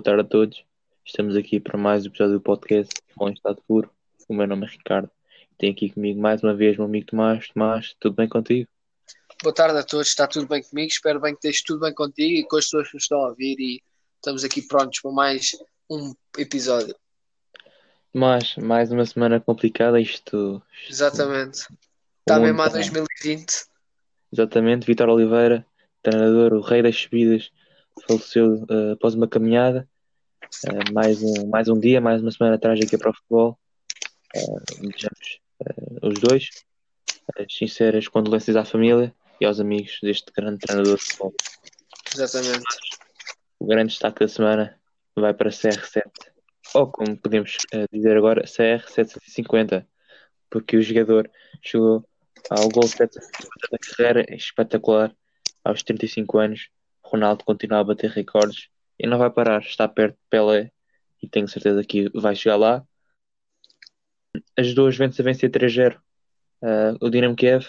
boa tarde a todos. Estamos aqui para mais um episódio do podcast Bom Estado Puro. O meu nome é Ricardo. Tenho aqui comigo mais uma vez o meu amigo Tomás. Tomás, tudo bem contigo? Boa tarde a todos, está tudo bem comigo? Espero bem que esteja tudo bem contigo e com as pessoas que nos estão a ouvir e estamos aqui prontos para mais um episódio. Tomás, mais uma semana complicada. Isto. isto Exatamente. Está mesmo a está- 2020. Exatamente. Vitor Oliveira, treinador, o rei das subidas, faleceu eh, após uma caminhada. Eh, mais, um, mais um dia, mais uma semana atrás aqui para o futebol. Eh, desejamos eh, os dois as sinceras condolências à família e aos amigos deste grande treinador de futebol. Exatamente. O grande destaque da semana vai para CR7, ou como podemos dizer agora, CR750, porque o jogador chegou ao gol 750 da carreira, espetacular, aos 35 anos. Ronaldo continua a bater recordes e não vai parar, está perto de Pelé e tenho certeza que vai chegar lá. As duas Juventus a vencer 3-0 eh, o Dinamo Kiev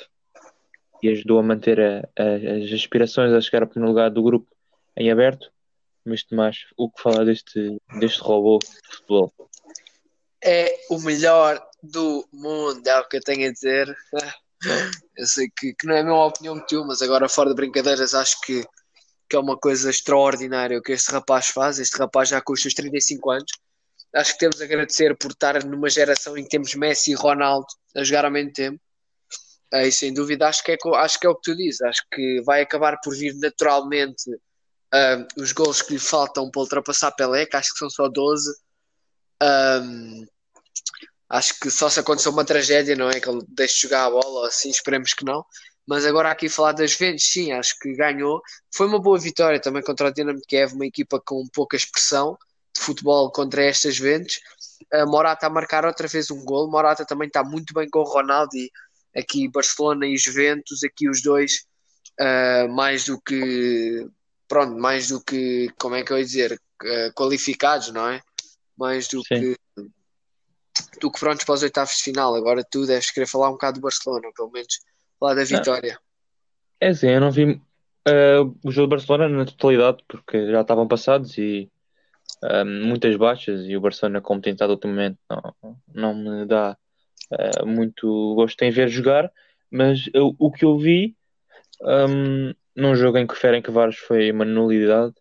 e ajudou a manter a- a- as aspirações a chegar ao primeiro lugar do grupo em aberto. Mas Tomás, o que falar deste, deste robô de futebol? É o melhor do mundo, é o que eu tenho a dizer. Eu sei que, que não é a mesma opinião que tu, mas agora fora de brincadeiras acho que, que é uma coisa extraordinária o que este rapaz faz. Este rapaz já com os seus 35 anos. Acho que temos a agradecer por estar numa geração em que temos Messi e Ronaldo a jogar ao mesmo tempo. É, e sem dúvida acho que, é, acho que é o que tu dizes. Acho que vai acabar por vir naturalmente ah, os gols que lhe faltam para ultrapassar Pelé, que acho que são só 12. Ahm, acho que só se acontecer uma tragédia, não é? Que ele deixe de jogar a bola, assim, esperemos que não. Mas agora aqui falar das Juventus, sim, acho que ganhou. Foi uma boa vitória também contra o Dinamo Kiev, uma equipa com pouca expressão de futebol contra estas Juventus. A Morata a marcar outra vez um gol. Morata também está muito bem com o Ronaldo e aqui Barcelona e Juventus, aqui os dois ah, mais do que pronto, mais do que como é que eu ia dizer, ah, qualificados, não é? Mais do Sim. que do que prontos para os oitavos de final. Agora tu deves querer falar um bocado do Barcelona, pelo menos falar da vitória. É assim, eu não vi eh, o jogo do Barcelona na totalidade, porque já estavam passados e eh, muitas baixas, e o Barcelona, como tem estado ultimamente, não, não me dá eh, muito gosto em ver jogar, mas eu- o que eu vi ehm, num jogo em que o Ferencváros foi uma nulidade,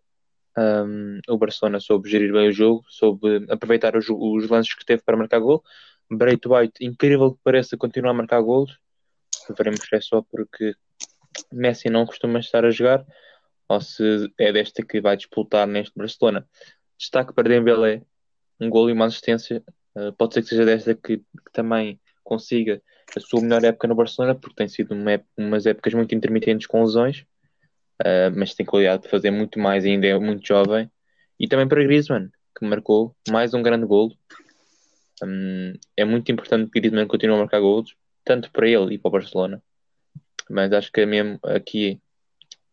ehm, o Barcelona soube gerir bem o jogo, soube aproveitar os, os lances que teve para marcar gol. Braith White, incrível que pareça, continua a marcar golos. Veremos se é só porque Messi não costuma estar a jogar ou se é desta que vai disputar neste Barcelona. Destaque para Dembélé, um gol e uma assistência. Uh, pode ser que seja desta que, que também consiga a sua melhor época no Barcelona, porque tem sido uma ép- umas épocas muito intermitentes com lesões, uh, mas tem qualidade de fazer muito mais ainda, é muito jovem. E também para Griezmann, que marcou mais um grande golo. Hum, é muito importante que Griezmann continue a marcar golos, tanto para ele e para o Barcelona. Mas acho que é mesmo aqui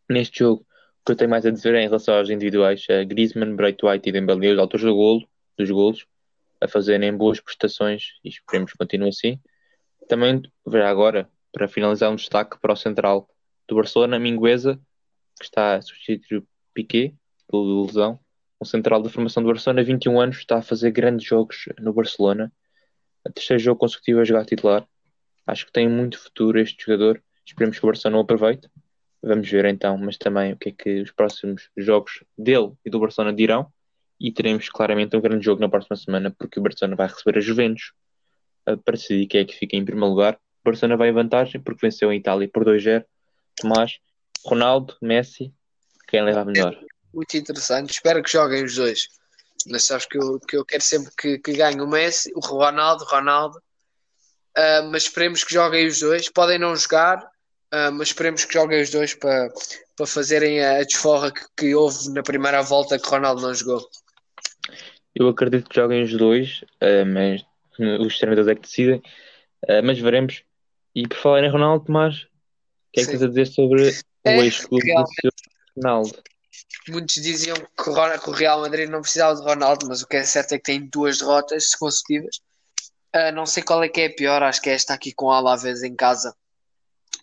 neste jogo o que eu tenho mais a dizer é em relação aos individuais, eh, Griezmann, Braithwaite e Dembélé, os autores do golo, dos golos, a fazerem boas prestações e esperemos que continue assim. Também verá agora, para finalizar, um destaque para o central do Barcelona, Mingueza, que está a substituir o Piqué pela lesão. Um central da formação do Barcelona, 21 anos, está a fazer grandes jogos no Barcelona. A terceiro jogo consecutivo a jogar titular. Acho que tem muito futuro este jogador. Esperemos que o Barcelona o aproveite. Vamos ver então, mas também o que é que os próximos jogos dele e do Barcelona dirão. E teremos claramente um grande jogo na próxima semana, porque o Barcelona vai receber a Juventus eh, para decidir quem é que fica em primeiro lugar. O Barcelona vai em vantagem porque venceu a Itália por 2-0. Tomás, Ronaldo, Messi, quem leva melhor? Muito interessante. Espero que joguem os dois. Mas sabes que eu, que eu quero sempre que, que ganhe o Messi, o Ronaldo, Ronaldo. Ah, mas esperemos que joguem os dois. Podem não jogar, ah, mas esperemos que joguem os dois para, para fazerem a desforra que, que houve na primeira volta que o Ronaldo não jogou. Eu acredito que joguem os dois, eh, mas os treinadores é que decidem. Mas veremos. E por falar em Ronaldo, Tomás, o que é que Sim. tens a dizer sobre o É, ex-clube do Ronaldo? Muitos diziam que o que o Real Madrid não precisava de Ronaldo, mas o que é certo é que tem duas derrotas consecutivas. Ah, não sei qual é que é a pior, acho que é esta aqui com o Alavés em casa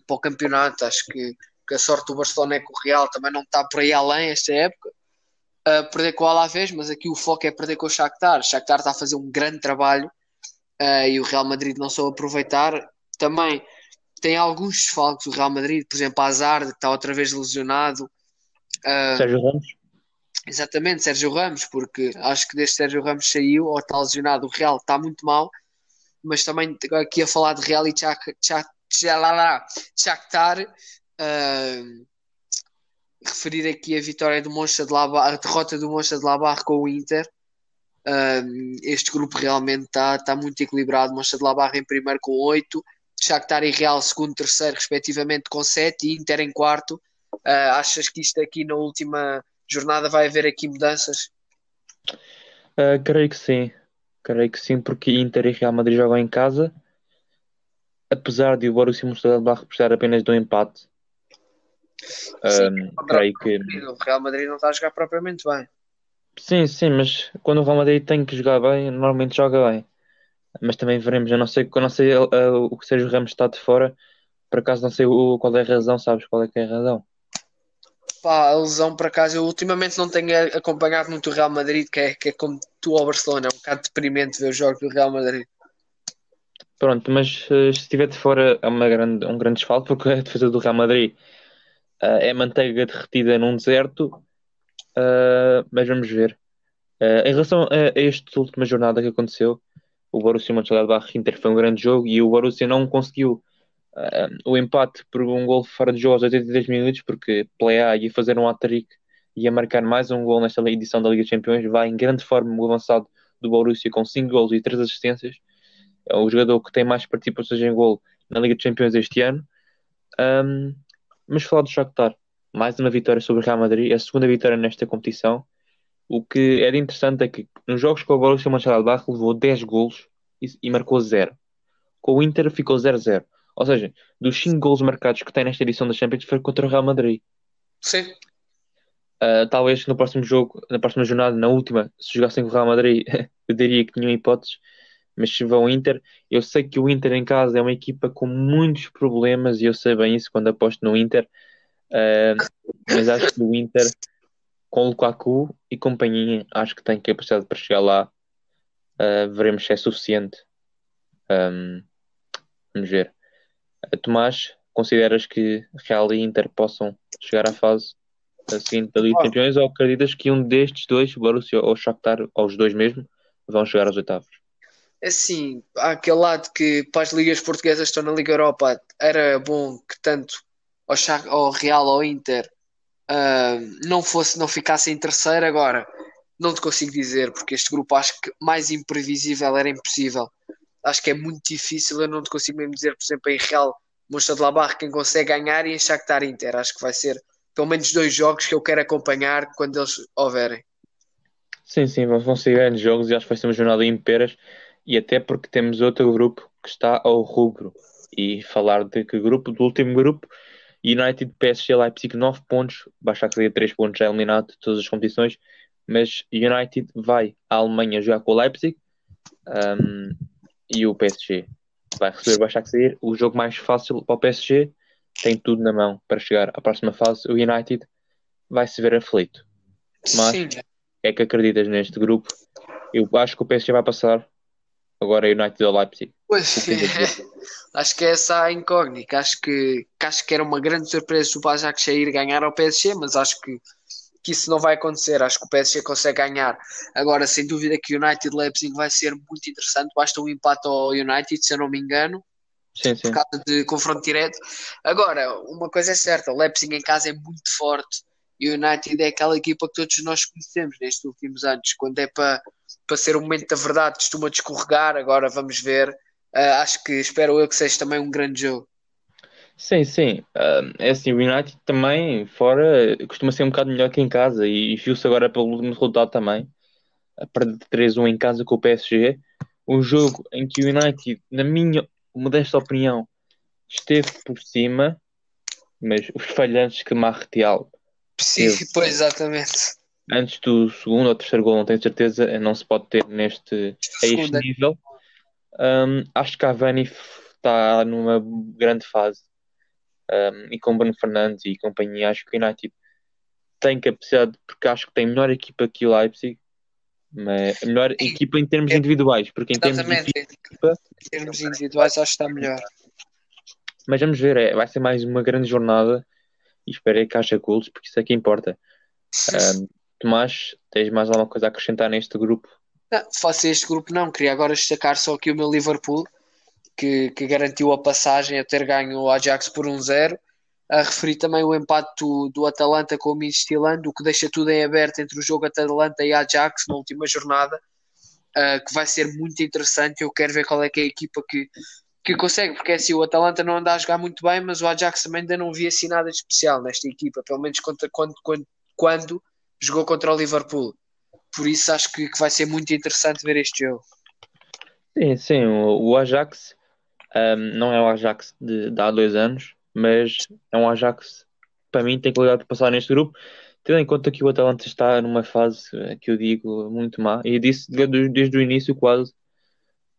para o campeonato. Acho que, que a sorte do Barcelona é que o Real também não está por aí além esta época. uh, perder com o Alavés, mas aqui o foco é perder com o Shakhtar. O Shakhtar está a fazer um grande trabalho uh, e o Real Madrid não soube aproveitar. Também tem alguns desfalques o Real Madrid, por exemplo, Hazard, que está outra vez lesionado. Uh, Sérgio Ramos? Exatamente, Sérgio Ramos, porque acho que desde Sérgio Ramos saiu ou está lesionado, o Real está muito mal, mas também aqui a falar de Real e Shakhtar, uh, referir aqui a vitória do Mönchengladbach, a derrota do Mönchengladbach com o Inter. Uh, este grupo realmente está tá muito equilibrado. Mönchengladbach em primeiro com 8, Shakhtar e Real segundo, terceiro, respectivamente com 7 e Inter em quarto. Uh, achas que isto aqui na última jornada vai haver aqui mudanças? Uh, creio que sim. Creio que sim, porque Inter e Real Madrid jogam em casa. Apesar de o Borussia Mönchengladbach precisar apenas de um empate. Sim, um, creio que... O Real Madrid não está a jogar propriamente bem. Sim, sim, mas quando o Real Madrid tem que jogar bem, normalmente joga bem. Mas também veremos, eu não sei, eu não sei uh, o que seja o Ramos está de fora, por acaso não sei o, qual é a razão, sabes qual é que é a razão? Pá, a lesão, por acaso, eu ultimamente não tenho acompanhado muito o Real Madrid, que é, que é como tu ao Barcelona, é um bocado deprimente ver os jogos do Real Madrid. Pronto, mas uh, se estiver de fora é uma grande, um grande desfalque, porque a defesa do Real Madrid uh, é manteiga derretida num deserto, uh, mas vamos ver. em relação a, a esta última jornada que aconteceu, o Borussia Mönchengladbach-Inter foi um grande jogo e o Borussia não conseguiu uh, o empate por um gol fora de jogo aos 83 minutos, porque Plea ia fazer um hat-trick e ia marcar mais um gol nesta edição da Liga dos Campeões. Vai em grande forma o avançado do Borussia com 5 gols e 3 assistências. É o jogador que tem mais participações em gol na Liga dos Campeões este ano. Um, mas falar do Shakhtar, mais uma vitória sobre o Real Madrid, a segunda vitória nesta competição. O que é de interessante é que nos jogos com o Borussia Mönchengladbach levou 10 golos e, e marcou 0. Com o Inter ficou 0-0. Ou seja, dos 5 gols marcados que tem nesta edição da Champions foi contra o Real Madrid. Sim. Uh, talvez no próximo jogo, na próxima jornada, na última, se jogassem com o Real Madrid, eu diria que tinham hipóteses. Mas se vão ao Inter, eu sei que o Inter em casa é uma equipa com muitos problemas e eu sei bem isso quando aposto no Inter. Uh, mas acho que o Inter, com o Lukaku e companhia, acho que tem capacidade para chegar lá. Uh, veremos se é suficiente. Um, vamos ver. Tomás, consideras que Real e Inter possam chegar à fase seguinte da Liga dos Campeões ou acreditas que um destes dois, Borussia ou Shakhtar, ou os dois mesmo, vão chegar aos oitavos? Assim, há aquele lado que para as ligas portuguesas estão na Liga Europa era bom que tanto ao, ao Real ou Inter uh, não fosse, não ficasse em terceiro agora. Não te consigo dizer, porque este grupo acho que mais imprevisível era impossível acho que é muito difícil. Eu não te consigo mesmo dizer, por exemplo, em Real Mönchengladbach quem consegue ganhar e em Shakhtar Inter. Acho que vai ser pelo menos dois jogos que eu quero acompanhar quando eles houverem. Sim, sim, vão ser grandes jogos e acho que vai ser uma jornada em peras e até porque temos outro grupo que está ao rubro e falar de que grupo, do último grupo United, PSG, Leipzig 9 pontos, seria 3 pontos já eliminado de todas as competições mas United vai à Alemanha jogar com o Leipzig um, e o PSG vai receber o Başakşehir, o jogo mais fácil para o PSG, tem tudo na mão para chegar à próxima fase. O United vai se ver aflito. Mas Sim. é que acreditas neste grupo? Eu acho que o PSG vai passar. Agora é United ou Leipzig. Pois é, acho que é essa a incógnita. Acho que, que acho que era uma grande surpresa se o Başakşehir ganhar ao PSG, mas acho que que isso não vai acontecer. Acho que o PSG consegue ganhar. Agora, sem dúvida que o United Leipzig vai ser muito interessante. Basta um empate ao United, se eu não me engano. Sim, sim. Por causa de confronto direto. Agora, uma coisa é certa: o Leipzig em casa é muito forte. E o United é aquela equipa que todos nós conhecemos nestes últimos anos. Quando é para, para ser o momento da verdade, costuma descorregar. Agora vamos ver. Uh, acho que espero eu que seja também um grande jogo. Sim, sim. É assim, o United também, fora, costuma ser um bocado melhor que em casa e viu-se agora pelo último resultado também. A perda de 3-1 em casa com o PSG. Um jogo em que o United, na minha modesta opinião, esteve por cima, mas os falhantes que Martial Sim, pois, exatamente. Antes do segundo ou terceiro gol, não tenho certeza, não se pode ter neste, a este nível. Um, acho que Cavani está numa grande fase um, e com Bruno Fernandes e companhia, acho que o United tem capacidade, porque acho que tem melhor equipa que o Leipzig, mas a melhor equipa em termos individuais, porque em termos de equipa, Em termos individuais, acho que está melhor. mas vamos ver, é, vai ser mais uma grande jornada e espero que haja gols, porque isso é que importa. Ahm, Tomás, tens mais alguma coisa a acrescentar neste grupo? Não, a este grupo, não. Queria agora destacar só aqui o meu Liverpool, que, que garantiu a passagem a ter ganho o Ajax por 1-0. A referir também o empate do, Atalanta com o Midtjylland, o que deixa tudo em aberto entre o jogo Atalanta e Ajax na última jornada, ah, que vai ser muito interessante. Eu quero ver qual é que é a equipa que, que consegue, porque é assim, o Atalanta não anda a jogar muito bem, mas o Ajax também ainda não vi assim nada de especial nesta equipa, pelo menos contra, quando, quando, quando jogou contra o Liverpool. Por isso acho que, que vai ser muito interessante ver este jogo. Sim, sim, o Ajax ahm, não é o Ajax de, de há dois anos, mas é um Ajax para mim tem qualidade de passar neste grupo, tendo em conta que o Atalanta está numa fase eh, que eu digo muito má, e disse desde, desde o início quase,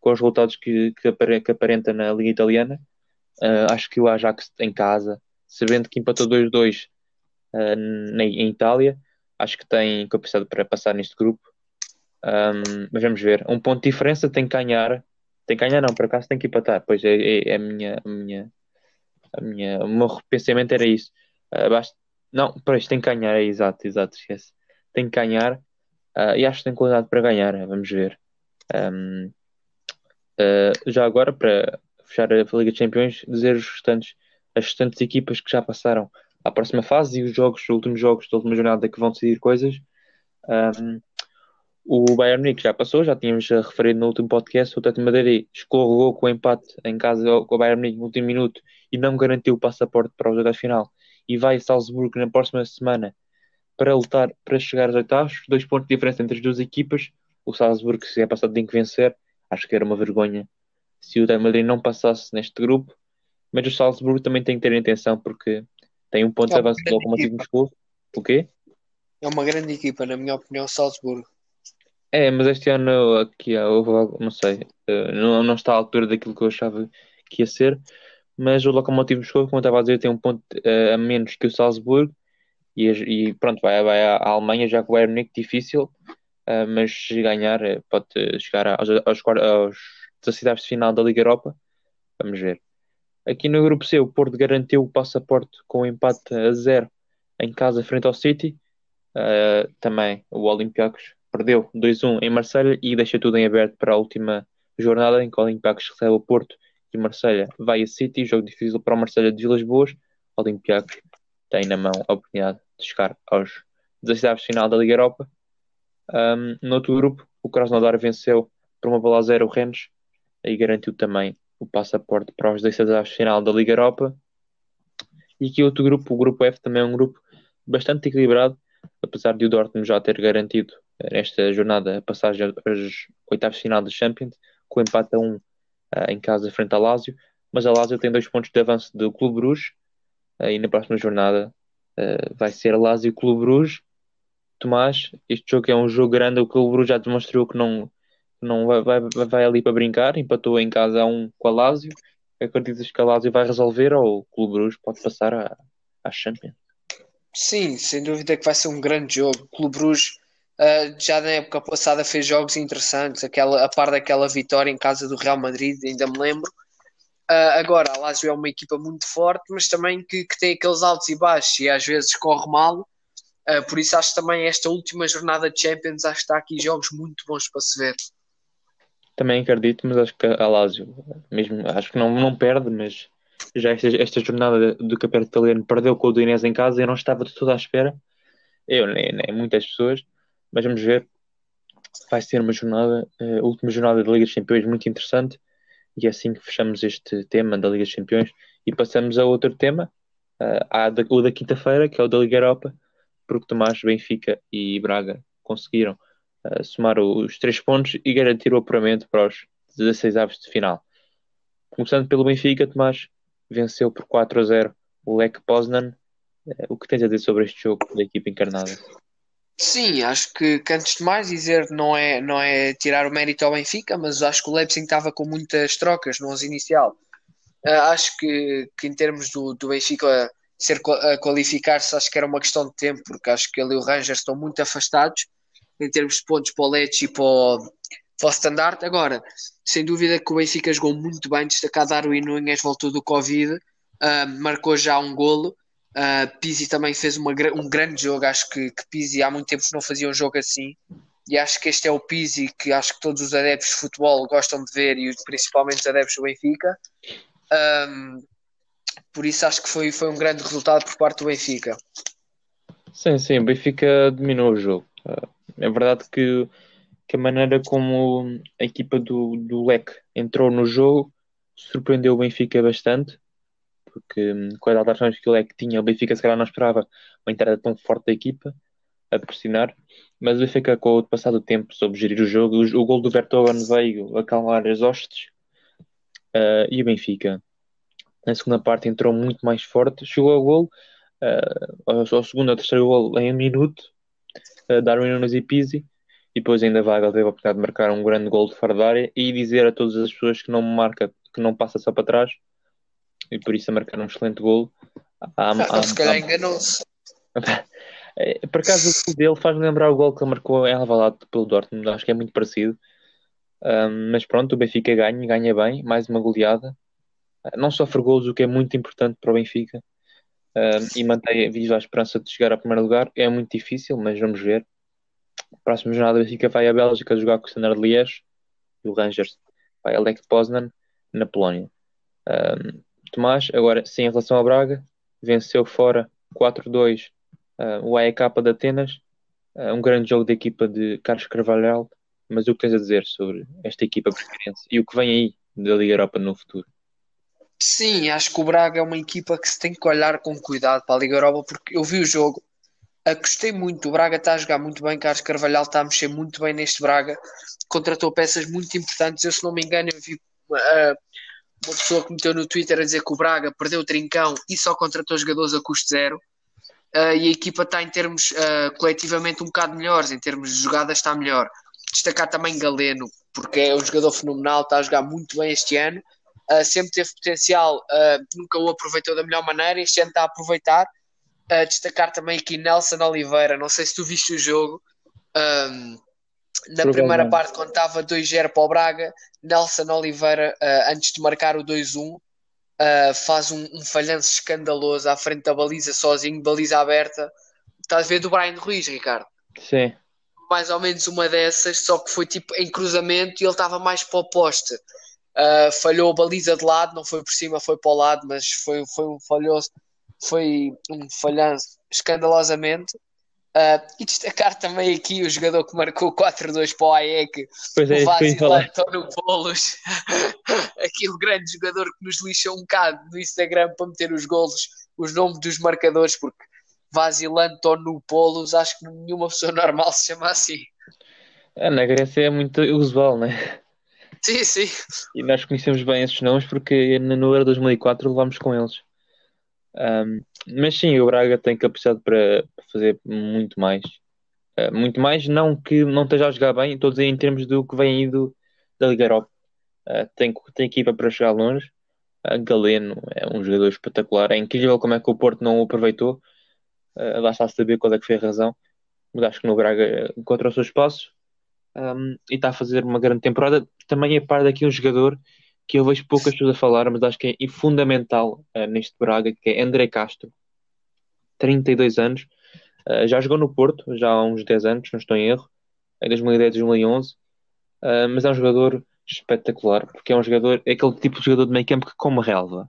com os resultados que, que, apare- que aparenta na Liga Italiana, ah, acho que o Ajax em casa, sabendo que empatou 2-2 ah, na- em Itália, acho que tem capacidade para passar neste grupo. Um, mas vamos ver. Um ponto de diferença tem que ganhar. Tem que ganhar, não, por acaso tem que empatar. Pois é, é, é a minha, a minha, a minha, o meu pensamento era isso. Ah, basta... Não, pois tem que ganhar, é exato, exato, esquece. Tem que ganhar ah, e acho que tem qualidade para ganhar. Vamos ver. Um, ah, já agora, para fechar a Liga dos Campeões, dizer os restantes, as restantes equipas que já passaram à próxima fase e os jogos, os últimos jogos da última jornada que vão decidir coisas. Um, o Bayern Munique já passou, já tínhamos referido no último podcast. O de Madrid escorregou com o empate em casa com o Bayern Munique no último minuto e não garantiu o passaporte para os oitavos de final. E vai a Salzburgo na próxima semana para lutar para chegar aos oitavos. Dois pontos de diferença entre as duas equipas. O Salzburgo, se é passado, tem que vencer. Acho que era uma vergonha se o de Madrid não passasse neste grupo. Mas o Salzburgo também tem que ter atenção porque tem um ponto de É uma avanço do Lokomotiv. Moscou. O quê? É uma grande equipa, na minha opinião, Salzburgo. É, mas este ano aqui houve algo, não sei, eh, não, não está à altura daquilo que eu achava que ia ser, mas o Lokomotiv Moscou, como eu estava a dizer, tem um ponto eh, a menos que o Salzburgo e, e pronto, vai, vai à Alemanha já com o Bayern Munique difícil, eh, mas se ganhar pode chegar aos, aos, quar- aos 16 de final da Liga Europa, vamos ver. Aqui no grupo C, o Porto garantiu o passaporte com o empate a zero em casa frente ao City. Uh, também o Olympiacos perdeu 2-1 em Marselha e deixa tudo em aberto para a última jornada em que o Olympiacos recebe o Porto e Marselha vai a City, jogo difícil para o Marselha de Vilas Boas. O Olympiacos tem na mão a oportunidade de chegar aos 16 de final da Liga Europa. Um, no outro grupo, o Krasnodar venceu por uma bola a zero o Rennes e garantiu também o passaporte para os 16 de final da Liga Europa. E aqui outro grupo, o grupo F, também é um grupo bastante equilibrado, apesar de o Dortmund já ter garantido nesta jornada a passagem aos oitavos de final da Champions, com empate a um eh, em casa frente ao Lazio, mas a Lazio tem dois pontos de avanço do Clube Bruges eh, e na próxima jornada eh, vai ser Lazio Clube Bruges. Tomás, este jogo é um jogo grande, o Clube Bruges já demonstrou que não, não vai, vai, vai ali para brincar, empatou em casa a um com a Lazio. Acreditas que a Lazio vai resolver ou o Clube Bruges pode passar à, à Champions? Sim, sem dúvida que vai ser um grande jogo. O Clube Bruges ah, já na época passada fez jogos interessantes, aquela, a par daquela vitória em casa do Real Madrid, ainda me lembro. Ah, agora, a Lazio é uma equipa muito forte, mas também que, que tem aqueles altos e baixos e às vezes corre mal. Ah, por isso acho também esta última jornada de Champions acho que está aqui jogos muito bons para se ver. Também acredito, mas acho que a Lazio, mesmo, acho que não, não perde, mas já esta, esta jornada do Campeonato Italiano perdeu com o Udinese em casa e não estava de toda à espera. Eu, nem, nem muitas pessoas, mas vamos ver. Vai ser uma jornada, a última jornada da Liga dos Campeões muito interessante e é assim que fechamos este tema da Liga dos Campeões e passamos a outro tema, uh, da, o da quinta-feira, que é o da Liga Europa, porque Tomás, Benfica e Braga conseguiram uh, somar os três pontos e garantir o apuramento para os 16 aves de final. Começando pelo Benfica, Tomás venceu por 4 a 0 o Lech Poznan. Uh, o que tens a dizer sobre este jogo da equipa encarnada? Sim, acho que, que antes de mais dizer não é, não é tirar o mérito ao Benfica, mas acho que o Leipzig estava com muitas trocas no 11 inicial. Uh, acho que, que em termos do, do Benfica ser a qualificar-se, acho que era uma questão de tempo, porque acho que ele o Rangers estão muito afastados em termos de pontos para o Lecce e para o, para o Standard. Agora, sem dúvida que o Benfica jogou muito bem, destacado Darwin Nunes voltou do Covid, uh, marcou já um golo. Uh, Pizzi também fez uma, um grande jogo, acho que, que Pizzi há muito tempo não fazia um jogo assim e acho que este é o Pizzi que acho que todos os adeptos de futebol gostam de ver e principalmente os adeptos do Benfica. Um, por isso acho que foi, foi um grande resultado por parte do Benfica. Sim, sim, o Benfica dominou o jogo. Ah, é verdade que, que a maneira como a equipa do, do LEC entrou no jogo surpreendeu o Benfica bastante, porque hum, com as alterações que o LEC tinha, o Benfica se calhar não esperava uma entrada tão forte da equipa a pressionar, mas o Benfica com o passar do tempo soube gerir o jogo. O, o gol do Vertonghen veio acalmar as hostes uh, e o Benfica na segunda parte entrou muito mais forte, chegou ao gol, uh, ao, ao segundo ou terceiro gol em um minuto, uh, Darwin Nunes e Pizzi, e depois ainda Vagal teve a oportunidade de marcar um grande gol de fora da área e dizer a todas as pessoas que não marca, que não passa só para trás, e por isso a marcar um excelente gol. Há, há, se calhar enganou-se. Por acaso o dele faz-me lembrar o gol que ele marcou em Alvalade pelo Dortmund, acho que é muito parecido. Um, mas pronto, o Benfica ganha, ganha bem, mais uma goleada. Não sofre gols, o que é muito importante para o Benfica. Um, e mantém viva a esperança de chegar ao primeiro lugar. É muito difícil, mas vamos ver. Próxima jornada, o Benfica vai à Bélgica jogar com o Standard Liège e o Rangers vai a Lech Poznan na Polónia. Um, Tomás, agora sim, em relação ao Braga, venceu fora 4-2 uh, o AEK de Atenas, uh, um grande jogo da equipa de Carlos Carvalhal, mas o que tens a dizer sobre esta equipa portuguesa e o que vem aí da Liga Europa no futuro? Sim, acho que o Braga é uma equipa que se tem que olhar com cuidado para a Liga Europa, porque eu vi o jogo, gostei muito, o Braga está a jogar muito bem, Carlos Carvalhal está a mexer muito bem neste Braga, contratou peças muito importantes, eu se não me engano eu vi uh, uma pessoa que meteu no Twitter a dizer que o Braga perdeu o trincão e só contratou jogadores a custo zero, uh, e a equipa está em termos uh, coletivamente um bocado melhores, em termos de jogadas está melhor. Destacar também Galeno, porque é um jogador fenomenal, está a jogar muito bem este ano, uh, sempre teve potencial, nunca o aproveitou da melhor maneira, este ano está a aproveitar. destacar também aqui Nelson Oliveira, não sei se tu viste o jogo. Um, na primeira parte, quando estava 2-0 para o Braga, Nelson Oliveira, uh, antes de marcar o 2-1, uh, faz um, um, falhanço escandaloso à frente da baliza sozinho, baliza aberta. Estás a ver do Brian Ruiz, Ricardo? Sim. Mais ou menos uma dessas, só que foi tipo em cruzamento e ele estava mais para o poste. Uh, falhou a baliza de lado, não foi por cima, foi para o lado, mas foi, foi um falhoso, foi um falhanço escandalosamente. Uh, e destacar também aqui o jogador que marcou 4-2 para o AEC, pois é, o António Polos, aquele grande jogador que nos lixa um bocado no Instagram para meter os golos, os nomes dos marcadores, porque Vasil António Polos, acho que nenhuma pessoa normal se chama assim. É, na Grécia é muito usual, né? Sim, sim. E nós conhecemos bem esses nomes porque no Euro 2004 levámos com eles. Um, mas sim, o Braga tem capacidade para fazer muito mais. Uh, muito mais, não que não esteja a jogar bem, estou a dizer em termos do que vem indo da Liga Europa. Uh, tem, tem equipa para chegar longe. Uh, Galeno é um jogador espetacular. É incrível como é que o Porto não o aproveitou. Uh, lá está a saber qual é que foi a razão. Mas acho que no Braga encontra o seu espaço um, e está a fazer uma grande temporada. Também é par daqui um jogador que eu vejo poucas pessoas a falar, mas acho que é fundamental uh, neste Braga, que é André Castro, 32 anos, uh, já jogou no Porto, já há uns 10 anos, não estou em erro, em 2010, 2011, uh, mas é um jogador espetacular, porque é um jogador, é aquele tipo de jogador de meio campo que come relva.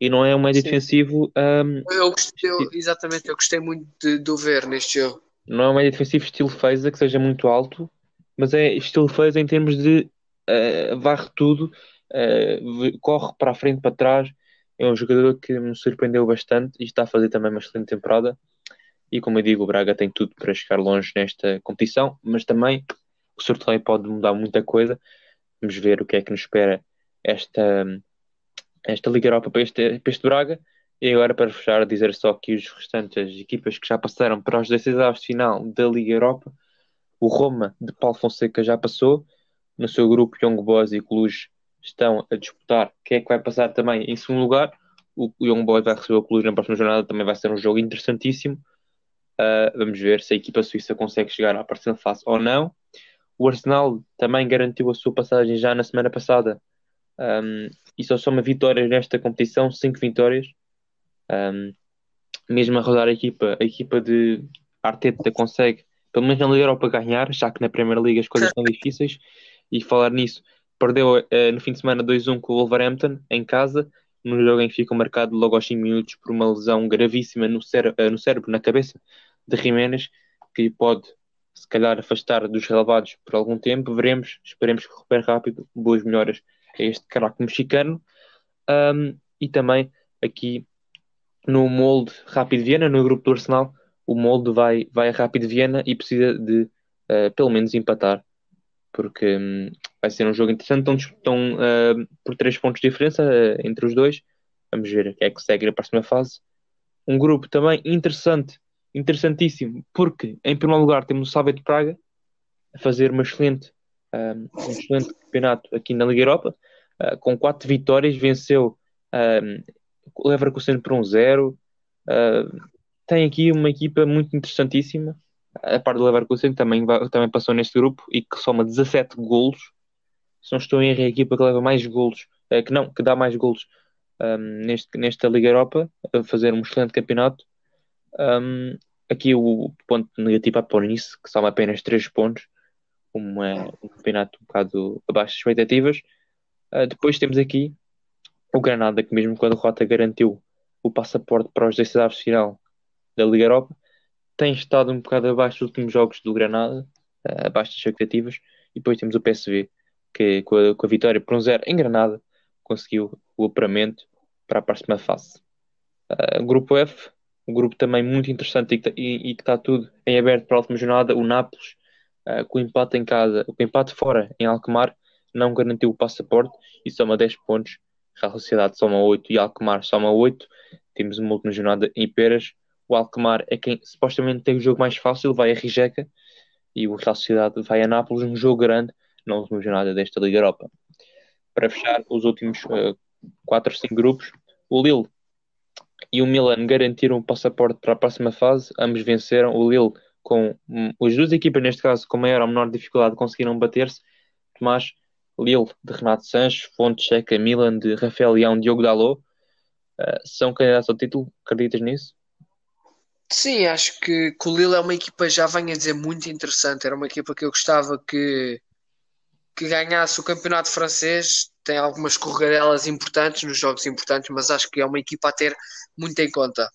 E não é um médio Sim. defensivo. Um, eu gostei, eu, exatamente, eu gostei muito de, de o ver neste jogo. Não é um médio defensivo estilo Feza, que seja muito alto, mas é estilo Feza em termos de uh, varre tudo uh, corre para a frente, para trás. É um jogador que me surpreendeu bastante e está a fazer também uma excelente temporada. E como eu digo, o Braga tem tudo para chegar longe nesta competição, mas também o sorteio pode mudar muita coisa. Vamos ver o que é que nos espera esta, esta Liga Europa para este, para este Braga. E agora, para fechar, dizer só que os restantes equipas que já passaram para os 16 avos de final da Liga Europa, o Roma de Paulo Fonseca já passou, no seu grupo Young Boys e Cluj estão a disputar quem é que vai passar também em segundo lugar. o, Young Boys vai receber o Cluj na próxima jornada, também vai ser um jogo interessantíssimo. Uh, vamos ver se a equipa suíça consegue chegar à próxima fase ou não. O Arsenal também garantiu a sua passagem já na semana passada um, e só soma vitórias nesta competição, 5 vitórias. Um, mesmo a rodar a equipa, a equipa de Arteta consegue, pelo menos na Liga Europa, ganhar, já que na Primeira Liga as coisas são difíceis. E falar nisso, perdeu uh, no fim de semana 2-1 com o Wolverhampton em casa, num jogo em que ficou marcado logo aos 5 minutos por uma lesão gravíssima no, cére uh, no cérebro, na cabeça de Jiménez, que pode se calhar afastar dos relevados por algum tempo. Veremos, esperemos que recupere rápido. Boas melhoras a este craque mexicano. Um, e também aqui no molde Rápido Viena, no grupo do Arsenal, o molde vai, vai a Rápido Viena e precisa de uh, pelo menos empatar, porque um, vai ser um jogo interessante. Estão, estão uh, por três pontos de diferença uh, entre os dois. Vamos ver quem é que segue na próxima fase. Um grupo também interessante, interessantíssimo, porque em primeiro lugar temos o Salve de Praga a fazer uma excelente, um, um excelente campeonato aqui na Liga Europa, com quatro vitórias, venceu um, o Leverkusen por um zero. Uh, tem aqui uma equipa muito interessantíssima. A par do Leverkusen também, também passou neste grupo e que soma 17 golos. Se não estou em erro, é a equipa que leva mais golos, uh, que não, que dá mais golos um, neste, nesta Liga Europa, a fazer um excelente campeonato. Um, aqui o ponto negativo é para o Nice, que soma apenas 3 pontos, é um campeonato um bocado abaixo das expectativas. Uh, depois temos aqui o Granada, que mesmo com a derrota garantiu o passaporte para os 16 de final da Liga Europa, tem estado um bocado abaixo dos últimos jogos do Granada, uh, abaixo das expectativas, e depois temos o PSV, que com a, com a vitória por um zero em Granada, conseguiu o apuramento para a próxima fase. Uh, grupo F, um grupo também muito interessante e que, e, e que está tudo em aberto para a última jornada, o Nápoles, uh, com o empate em casa, o empate fora em Alkmaar, não garantiu o passaporte e soma 10 pontos Real Sociedade soma 8 e Alkmaar soma 8. Temos uma última jornada em Peras. O Alkmaar é quem supostamente tem o jogo mais fácil, vai a Rijeka. E o Real Sociedade vai a Nápoles, um jogo grande na última jornada desta Liga Europa. Para fechar os últimos uh, 4 ou 5 grupos, o Lille e o Milan garantiram o passaporte para a próxima fase. Ambos venceram. O Lille, com um, as duas equipas, neste caso, com maior ou menor dificuldade, conseguiram bater-se. Mas Lille de Renato Sanches, Fonte Checa, Milan de Rafael Leão, Diogo Dalot, uh, são candidatos ao título? Acreditas nisso? Sim, acho que o Lille é uma equipa, já venho a dizer, muito interessante. Era uma equipa que eu gostava que, que ganhasse o campeonato francês. Tem algumas corredelas importantes nos jogos importantes, mas acho que é uma equipa a ter muito em conta.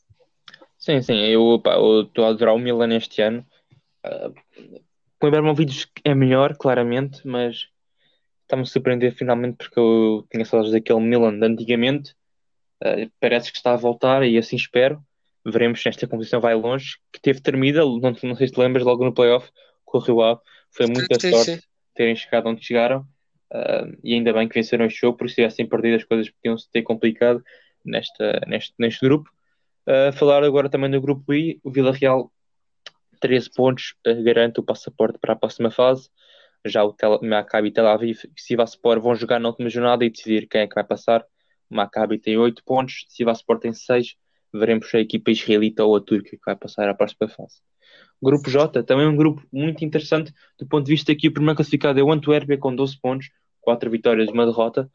Sim, sim, eu estou a adorar o Milan este ano. Uh, com o Ibrahimovic é melhor, claramente, mas está-me a surpreender finalmente porque eu tinha saudades daquele Milan de antigamente. Uh, parece que está a voltar e assim espero. Veremos se esta competição vai longe. Que teve termida, não, não sei se te lembras, logo no playoff, com o Rio Ave. Foi muita sim, sorte sim. Terem chegado onde chegaram. Uh, e ainda bem que venceram este jogo, porque se tivessem perdido as coisas podiam-se ter complicado nesta, neste, neste grupo. Uh, falar agora também do grupo I, o Vila Real 13 pontos, uh, garante o passaporte para a próxima fase já o Tel Maccabi Tel Aviv e Sivaspor vão jogar na última jornada e decidir quem é que vai passar. O Maccabi tem 8 pontos, Sivaspor tem 6. Veremos se a equipa israelita ou a turca que vai passar à próxima fase. grupo J também é um grupo muito interessante do ponto de vista que o primeiro classificado é o Antuérpia com 12 pontos, 4 vitórias e uma derrota,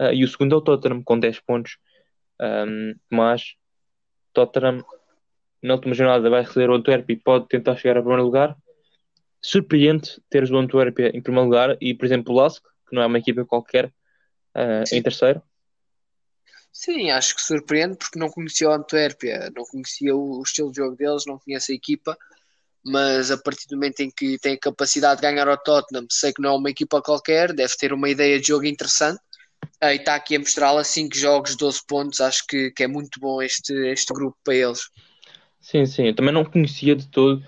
uh, e o segundo é o Tottenham com 10 pontos. Um, mas Tottenham na última jornada vai receber o Antuérpia e pode tentar chegar ao primeiro lugar surpreende teres o Antuérpia em primeiro lugar e, por exemplo, o Lask, que não é uma equipa qualquer, uh, em terceiro? Sim, acho que surpreende porque não conhecia o Antuérpia, não conhecia o, estilo de jogo deles, não conheço a equipa, mas a partir do momento em que tem a capacidade de ganhar ao Tottenham, sei que não é uma equipa qualquer, deve ter uma ideia de jogo interessante. Uh, e está aqui a mostrá-la 5 jogos, 12 pontos. Acho que, que é muito bom este, este grupo para eles. Sim, sim, eu também não conhecia de todo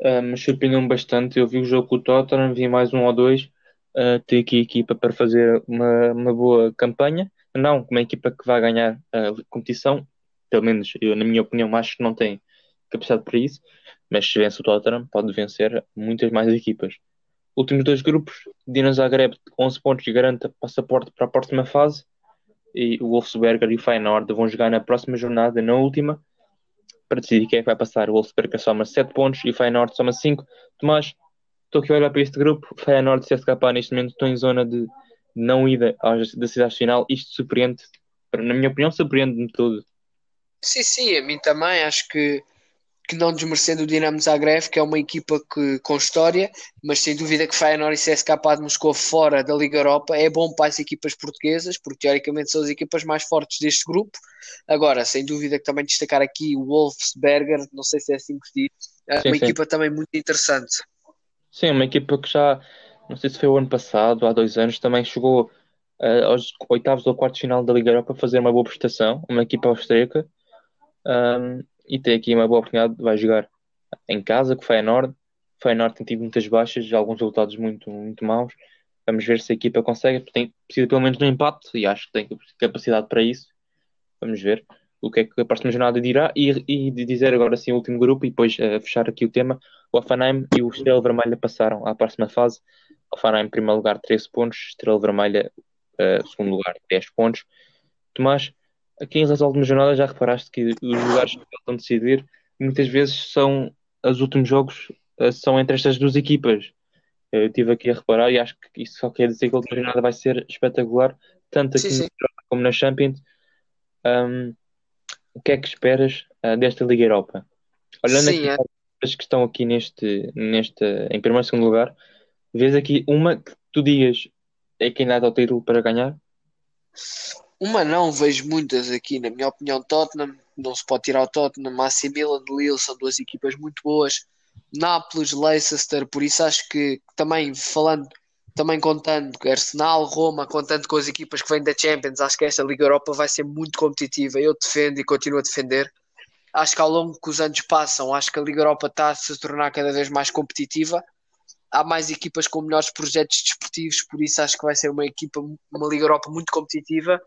uh, mas surpreendeu-me bastante. Eu vi o jogo com o Tottenham, vi mais um ou dois. Uh, ter aqui a equipa para fazer uma, uma boa campanha. Não uma equipa que vai ganhar a competição, pelo menos eu, na minha opinião, acho que não tem capacidade para isso. Mas se vence o Tottenham, pode vencer muitas mais equipas. Últimos dois grupos, Dinamo Zagreb 11 pontos garante passaporte para a próxima fase. e o Wolfsberger e o Feyenoord vão jogar na próxima jornada, na última, para decidir quem é que vai passar. O Wolfsberger soma 7 pontos e o Feyenoord soma 5. Tomás, estou aqui a olhar para este grupo. Feyenoord e CSKA neste momento estão em zona de não ida da cidade final. Isto surpreende, na minha opinião, surpreende-me tudo. Sim, sim, a mim também. Acho que que não desmerecendo o Dinamo Zagreb, que é uma equipa que, com história, mas sem dúvida que Feyenoord e CSKA de Moscou fora da Liga Europa é bom para as equipas portuguesas, porque teoricamente são as equipas mais fortes deste grupo. Agora, sem dúvida que também destacar aqui o Wolfsberger, não sei se é assim que se diz, é uma sim. equipa também muito interessante. Sim, uma equipa que já, não sei se foi o ano passado, há dois anos, também chegou uh, aos oitavos ou quartos final da Liga Europa a fazer uma boa prestação, uma equipa austríaca. Um, e tem aqui uma boa oportunidade, vai jogar em casa com o Feyenoord. O Feyenoord tem tido muitas baixas, alguns resultados muito, muito maus. Vamos ver se a equipa consegue, tem, precisa pelo menos de um empate e acho que tem capacidade para isso. Vamos ver o que é que a próxima jornada dirá e, e dizer agora sim o último grupo e depois uh, fechar aqui o tema. O Offenheim e o Estrela Vermelha passaram à próxima fase. Offenheim, em primeiro lugar, 13 pontos. Estrela Vermelha, uh, segundo lugar, 10 pontos. Tomás, aqui em relação à última jornada já reparaste que os lugares que estão a decidir muitas vezes são os últimos jogos eh, são entre estas duas equipas. Eu estive aqui a reparar e acho que isso só quer dizer que a última jornada vai ser espetacular, tanto aqui sim, sim. como na Champions. Um, o que é que esperas uh, desta Liga Europa? Olhando sim, aqui é. as que estão aqui neste, neste, em primeiro e segundo lugar, vês aqui uma que tu digas é quem dá o título para ganhar? Uma não, vejo muitas aqui, na minha opinião, Tottenham, não se pode tirar o Tottenham, AC Milan, Lille, são duas equipas muito boas, Nápoles, Leicester, por isso acho que também falando, também contando Arsenal, Roma, contando com as equipas que vêm da Champions, acho que esta Liga Europa vai ser muito competitiva, eu defendo e continuo a defender, acho que ao longo que os anos passam, acho que a Liga Europa está a se tornar cada vez mais competitiva, há mais equipas com melhores projetos desportivos, por isso acho que vai ser uma equipa, uma Liga Europa muito competitiva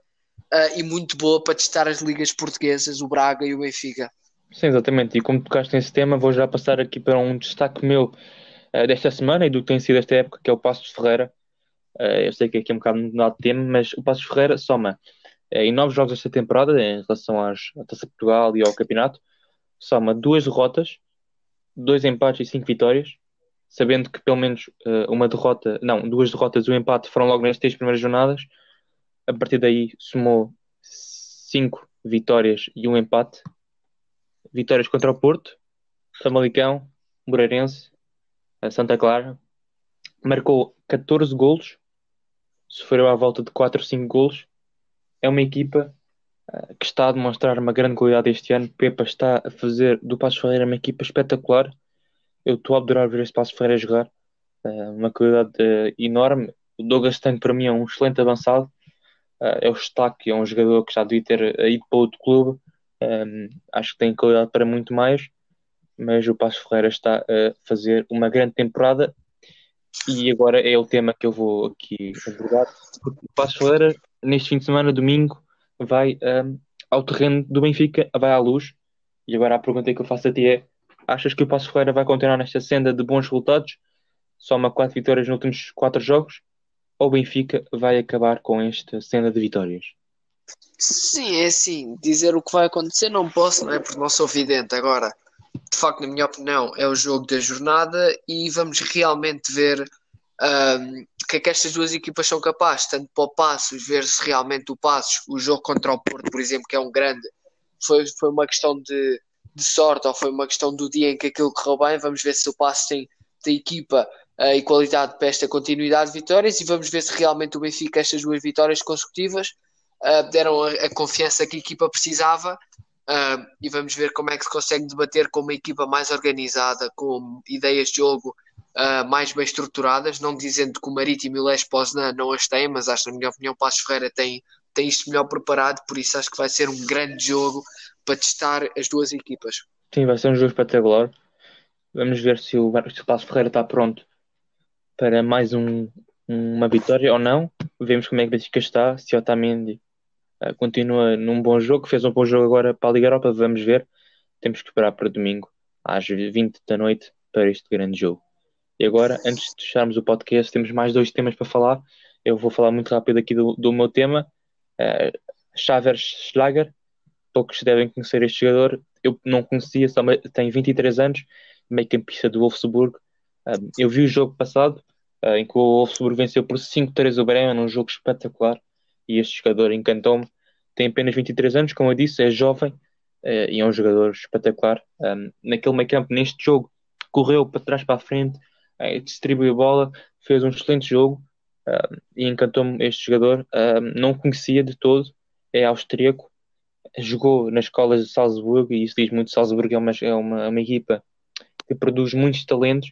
uh, e muito boa para testar as ligas portuguesas, o Braga e o Benfica. Sim, exatamente. E como tocaste nesse tema, vou já passar aqui para um destaque meu uh, desta semana e do que tem sido esta época, que é o Passos Ferreira. Uh, eu sei que aqui é um bocado mudado de tema, mas o Passos Ferreira soma em nove jogos esta temporada, em relação às, à Taça Portugal e ao campeonato, soma duas derrotas, dois empates e cinco vitórias, sabendo que pelo menos uma derrota, não, duas derrotas e um empate foram logo nas três primeiras jornadas, a partir daí somou 5 vitórias e um empate. Vitórias contra o Porto, Famalicão, Moreirense, Santa Clara. Marcou 14 golos, sofreu à volta de 4 ou 5 golos. É uma equipa uh, que está a demonstrar uma grande qualidade este ano. Pepa está a fazer do Passo Ferreira uma equipa espetacular. Eu estou a adorar ver esse Passo Ferreira jogar. Uh, uma qualidade uh, enorme. O Douglas Tank para mim é um excelente avançado uh, é o destaque, é um jogador que já devia ter ido para outro clube, um, acho que tem qualidade para muito mais, mas o Passo Ferreira está a fazer uma grande temporada e agora é o tema que eu vou aqui abordar. O Passo Ferreira, neste fim de semana, domingo, vai um, ao terreno do Benfica, vai à luz. E agora a pergunta que eu faço a ti é: achas que o Passo Ferreira vai continuar nesta senda de bons resultados? Soma quatro vitórias nos últimos quatro jogos? ou Benfica vai acabar com esta cena de vitórias? Sim, é assim, dizer o que vai acontecer não posso, não é? Porque não sou vidente. Agora, de facto, na minha opinião, é o jogo da jornada e vamos realmente ver um, o que é que estas duas equipas são capazes, tanto para o Passos, ver se realmente o Passos, o jogo contra o Porto, por exemplo, que é um grande, foi, foi uma questão de, de sorte ou foi uma questão do dia em que aquilo correu bem. Vamos ver se o Passos tem, tem equipa uh, e qualidade para esta continuidade de vitórias e vamos ver se realmente o Benfica, estas duas vitórias consecutivas, uh, deram a, a, confiança que a equipa precisava uh, e vamos ver como é que se consegue debater com uma equipa mais organizada, com ideias de jogo mais bem estruturadas, não dizendo que o Marítimo e o Les Poznan não as têm, mas acho, na minha opinião, o Passos Ferreira tem, tem isto melhor preparado, por isso acho que vai ser um grande jogo para testar as duas equipas. Sim, vai ser um jogo espetacular. Vamos ver se o, o Passo Ferreira está pronto para mais um, uma vitória ou não. Vemos como é que o Benfica está, se o Otamendi uh, continua num bom jogo, fez um bom jogo agora para a Liga Europa, vamos ver. Temos que esperar para domingo, às 20 da noite, para este grande jogo. E agora, antes de fecharmos o podcast, temos mais dois temas para falar. Eu vou falar muito rápido aqui do, do meu tema. Uh, Schlager, poucos devem conhecer este jogador, eu não conhecia, só tem 23 anos, meio campista do Wolfsburg. Um, eu vi o jogo passado, uh, em que o Wolfsburg venceu por 5-3 o Bremen, num jogo espetacular, e este jogador encantou-me. Tem apenas 23 anos, como eu disse, é jovem uh, e é um jogador espetacular. Um, naquele meio campo, neste jogo, correu para trás para a frente, uh, distribuiu a bola, fez um excelente jogo e encantou-me este jogador. não conhecia de todo, é austríaco, jogou nas escolas de Salzburgo e isso diz muito. Salzburgo é uma, é uma, uma equipa que produz muitos talentos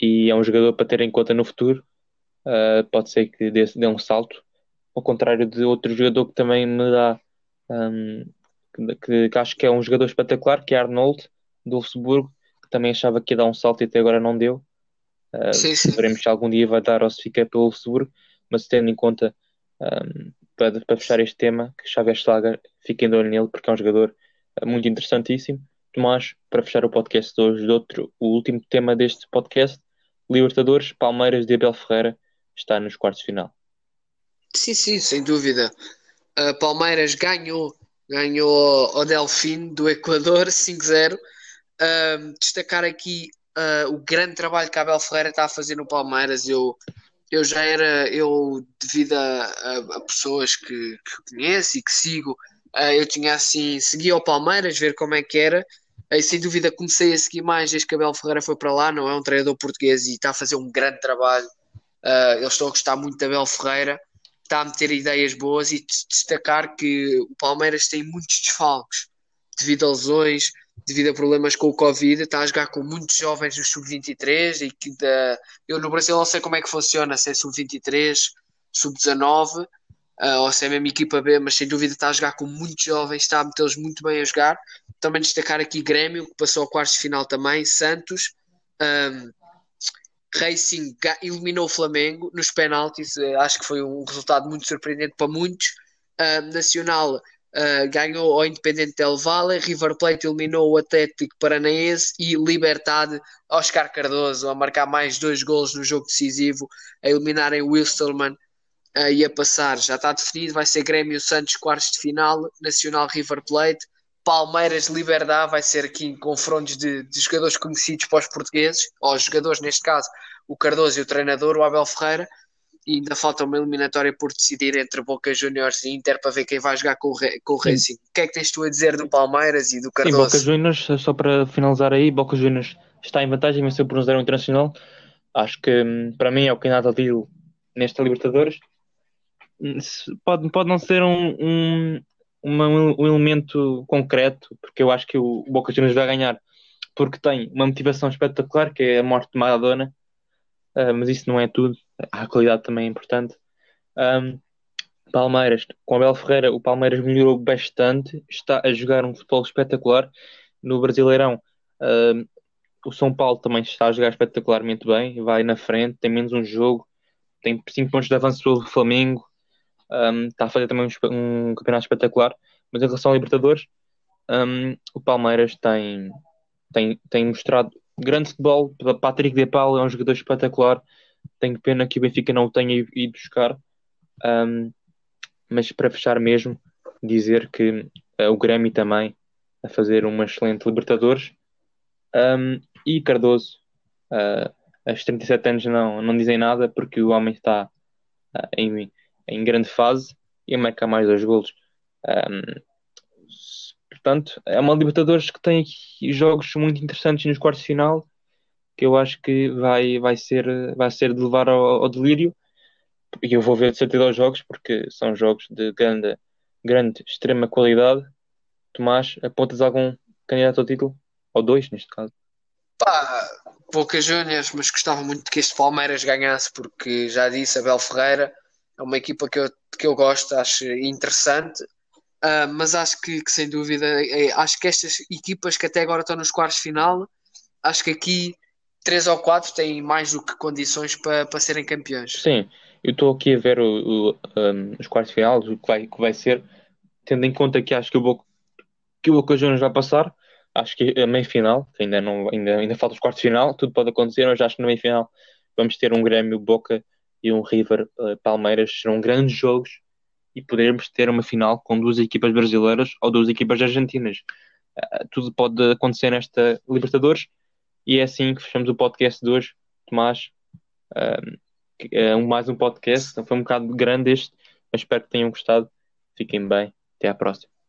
e é um jogador para ter em conta no futuro. Uh, pode ser que dê, dê, um salto, ao contrário de outro jogador que também me dá, um, que, que, acho que é um jogador espetacular, que é Arnold, do Wolfsburgo, que também achava que ia dar um salto e até agora não deu. Uh, sim, sim. Veremos se algum dia vai dar ou se fica pelo Wolfsburgo, mas tendo em conta um, para, para fechar este tema, que Xavier Schlager, fiquem de olho nele, porque é um jogador uh, muito interessantíssimo. Tomás, para fechar o podcast de hoje, de outro, o último tema deste podcast, Libertadores, Palmeiras de Abel Ferreira, está nos quartos de final. Sim, sim, sem dúvida. Uh, Palmeiras ganhou, ganhou o Delfim do Equador 5-0. Uh, destacar aqui uh, o grande trabalho que Abel Ferreira está a fazer no Palmeiras. Eu eu já era, eu devido a, a, a pessoas que, que conheço e que sigo, uh, eu tinha assim, seguia o Palmeiras, ver como é que era, e sem dúvida comecei a seguir mais desde que Abel Ferreira foi para lá, não é um treinador português e está a fazer um grande trabalho, uh, eles estão a gostar muito de Abel Ferreira, está a meter ideias boas e destacar que o Palmeiras tem muitos desfalques devido a lesões, devido a problemas com o Covid, está a jogar com muitos jovens do sub-23 e que da... eu no Brasil não sei como é que funciona, se é sub-23, sub-19 uh, ou se é mesmo equipa B, mas sem dúvida está a jogar com muitos jovens, está a metê-los muito bem a jogar. Também destacar aqui Grêmio, que passou a quartos de final também, Santos, um, Racing eliminou o Flamengo nos penaltis, uh, acho que foi um resultado muito surpreendente para muitos. Uh, Nacional Uh, ganhou ao Independente Del Valle, River Plate eliminou o Atlético Paranaense e Libertad Oscar Cardoso a marcar mais dois gols no jogo decisivo, a eliminarem Wilstermann uh, e a passar. Já está definido, vai ser Grêmio Santos quartos de final, Nacional River Plate, Palmeiras Liberdade, vai ser aqui em confrontos de, de jogadores conhecidos para os portugueses, ou jogadores neste caso, o Cardoso e o treinador, o Abel Ferreira e ainda falta uma eliminatória por decidir entre Boca Juniors e Inter para ver quem vai jogar com o, com o Racing. O que é que tens tu a dizer do Palmeiras e do Cardoso? Sim, Boca Juniors, só para finalizar aí, Boca Juniors está em vantagem, venceu por um zero internacional. Acho que hum, para mim é o candidato ao título nesta Libertadores. Hum, pode, pode não ser um, um, uma, um elemento concreto, porque eu acho que o Boca Juniors vai ganhar, porque tem uma motivação espetacular, que é a morte de Maradona, uh, mas isso não é tudo a qualidade também é importante. Um, Palmeiras, com Abel Ferreira, o Palmeiras melhorou bastante, está a jogar um futebol espetacular. No Brasileirão, um, o São Paulo também está a jogar espetacularmente bem, vai na frente, tem menos um jogo, tem 5 pontos de avanço sobre o Flamengo, um, está a fazer também um, um, campeonato espetacular. Mas em relação ao Libertadores, o Palmeiras tem, tem, tem mostrado grande futebol. Patrick De Paulo é um jogador espetacular tenho pena que o Benfica não o tenha ido buscar. Um, mas para fechar mesmo, dizer que uh, o Grêmio também a fazer uma excelente Libertadores. Um, e Cardoso, uh, aos 37 anos não, não dizem nada porque o homem está uh, em, em grande fase e marca mais dois golos. Um, portanto, é uma Libertadores que tem jogos muito interessantes nos quartos de final que eu acho que vai, vai, ser, vai ser de levar ao, ao delírio. E eu vou ver de certeza os jogos, porque são jogos de grande, grande extrema qualidade. Tomás, apontas algum candidato ao título? Ou dois, neste caso? Pá, poucas Júniors, mas gostava muito que este Palmeiras ganhasse, porque já disse, Abel Ferreira é uma equipa que eu, que eu gosto, acho interessante. Uh, mas acho que, que, sem dúvida, é, acho que estas equipas que até agora estão nos quartos de final, acho que aqui três ou quatro têm mais do que condições para, para serem campeões. Sim, eu estou aqui a ver o, o, um, os quartos finais, o que vai, que vai ser, tendo em conta que acho que o Boca, que o Boca Juniors vai passar, acho que a meia final, ainda, não, ainda, ainda falta os quartos final, tudo pode acontecer, mas acho que na meia final vamos ter um Grêmio, Boca e um River uh, Palmeiras, serão grandes jogos e podermos ter uma final com duas equipas brasileiras ou duas equipas argentinas. Uh, tudo pode acontecer nesta Libertadores e é assim que fechamos o podcast de hoje. Tomás, uh, mais um podcast, foi um bocado grande este, mas espero que tenham gostado. Fiquem bem, até à próxima.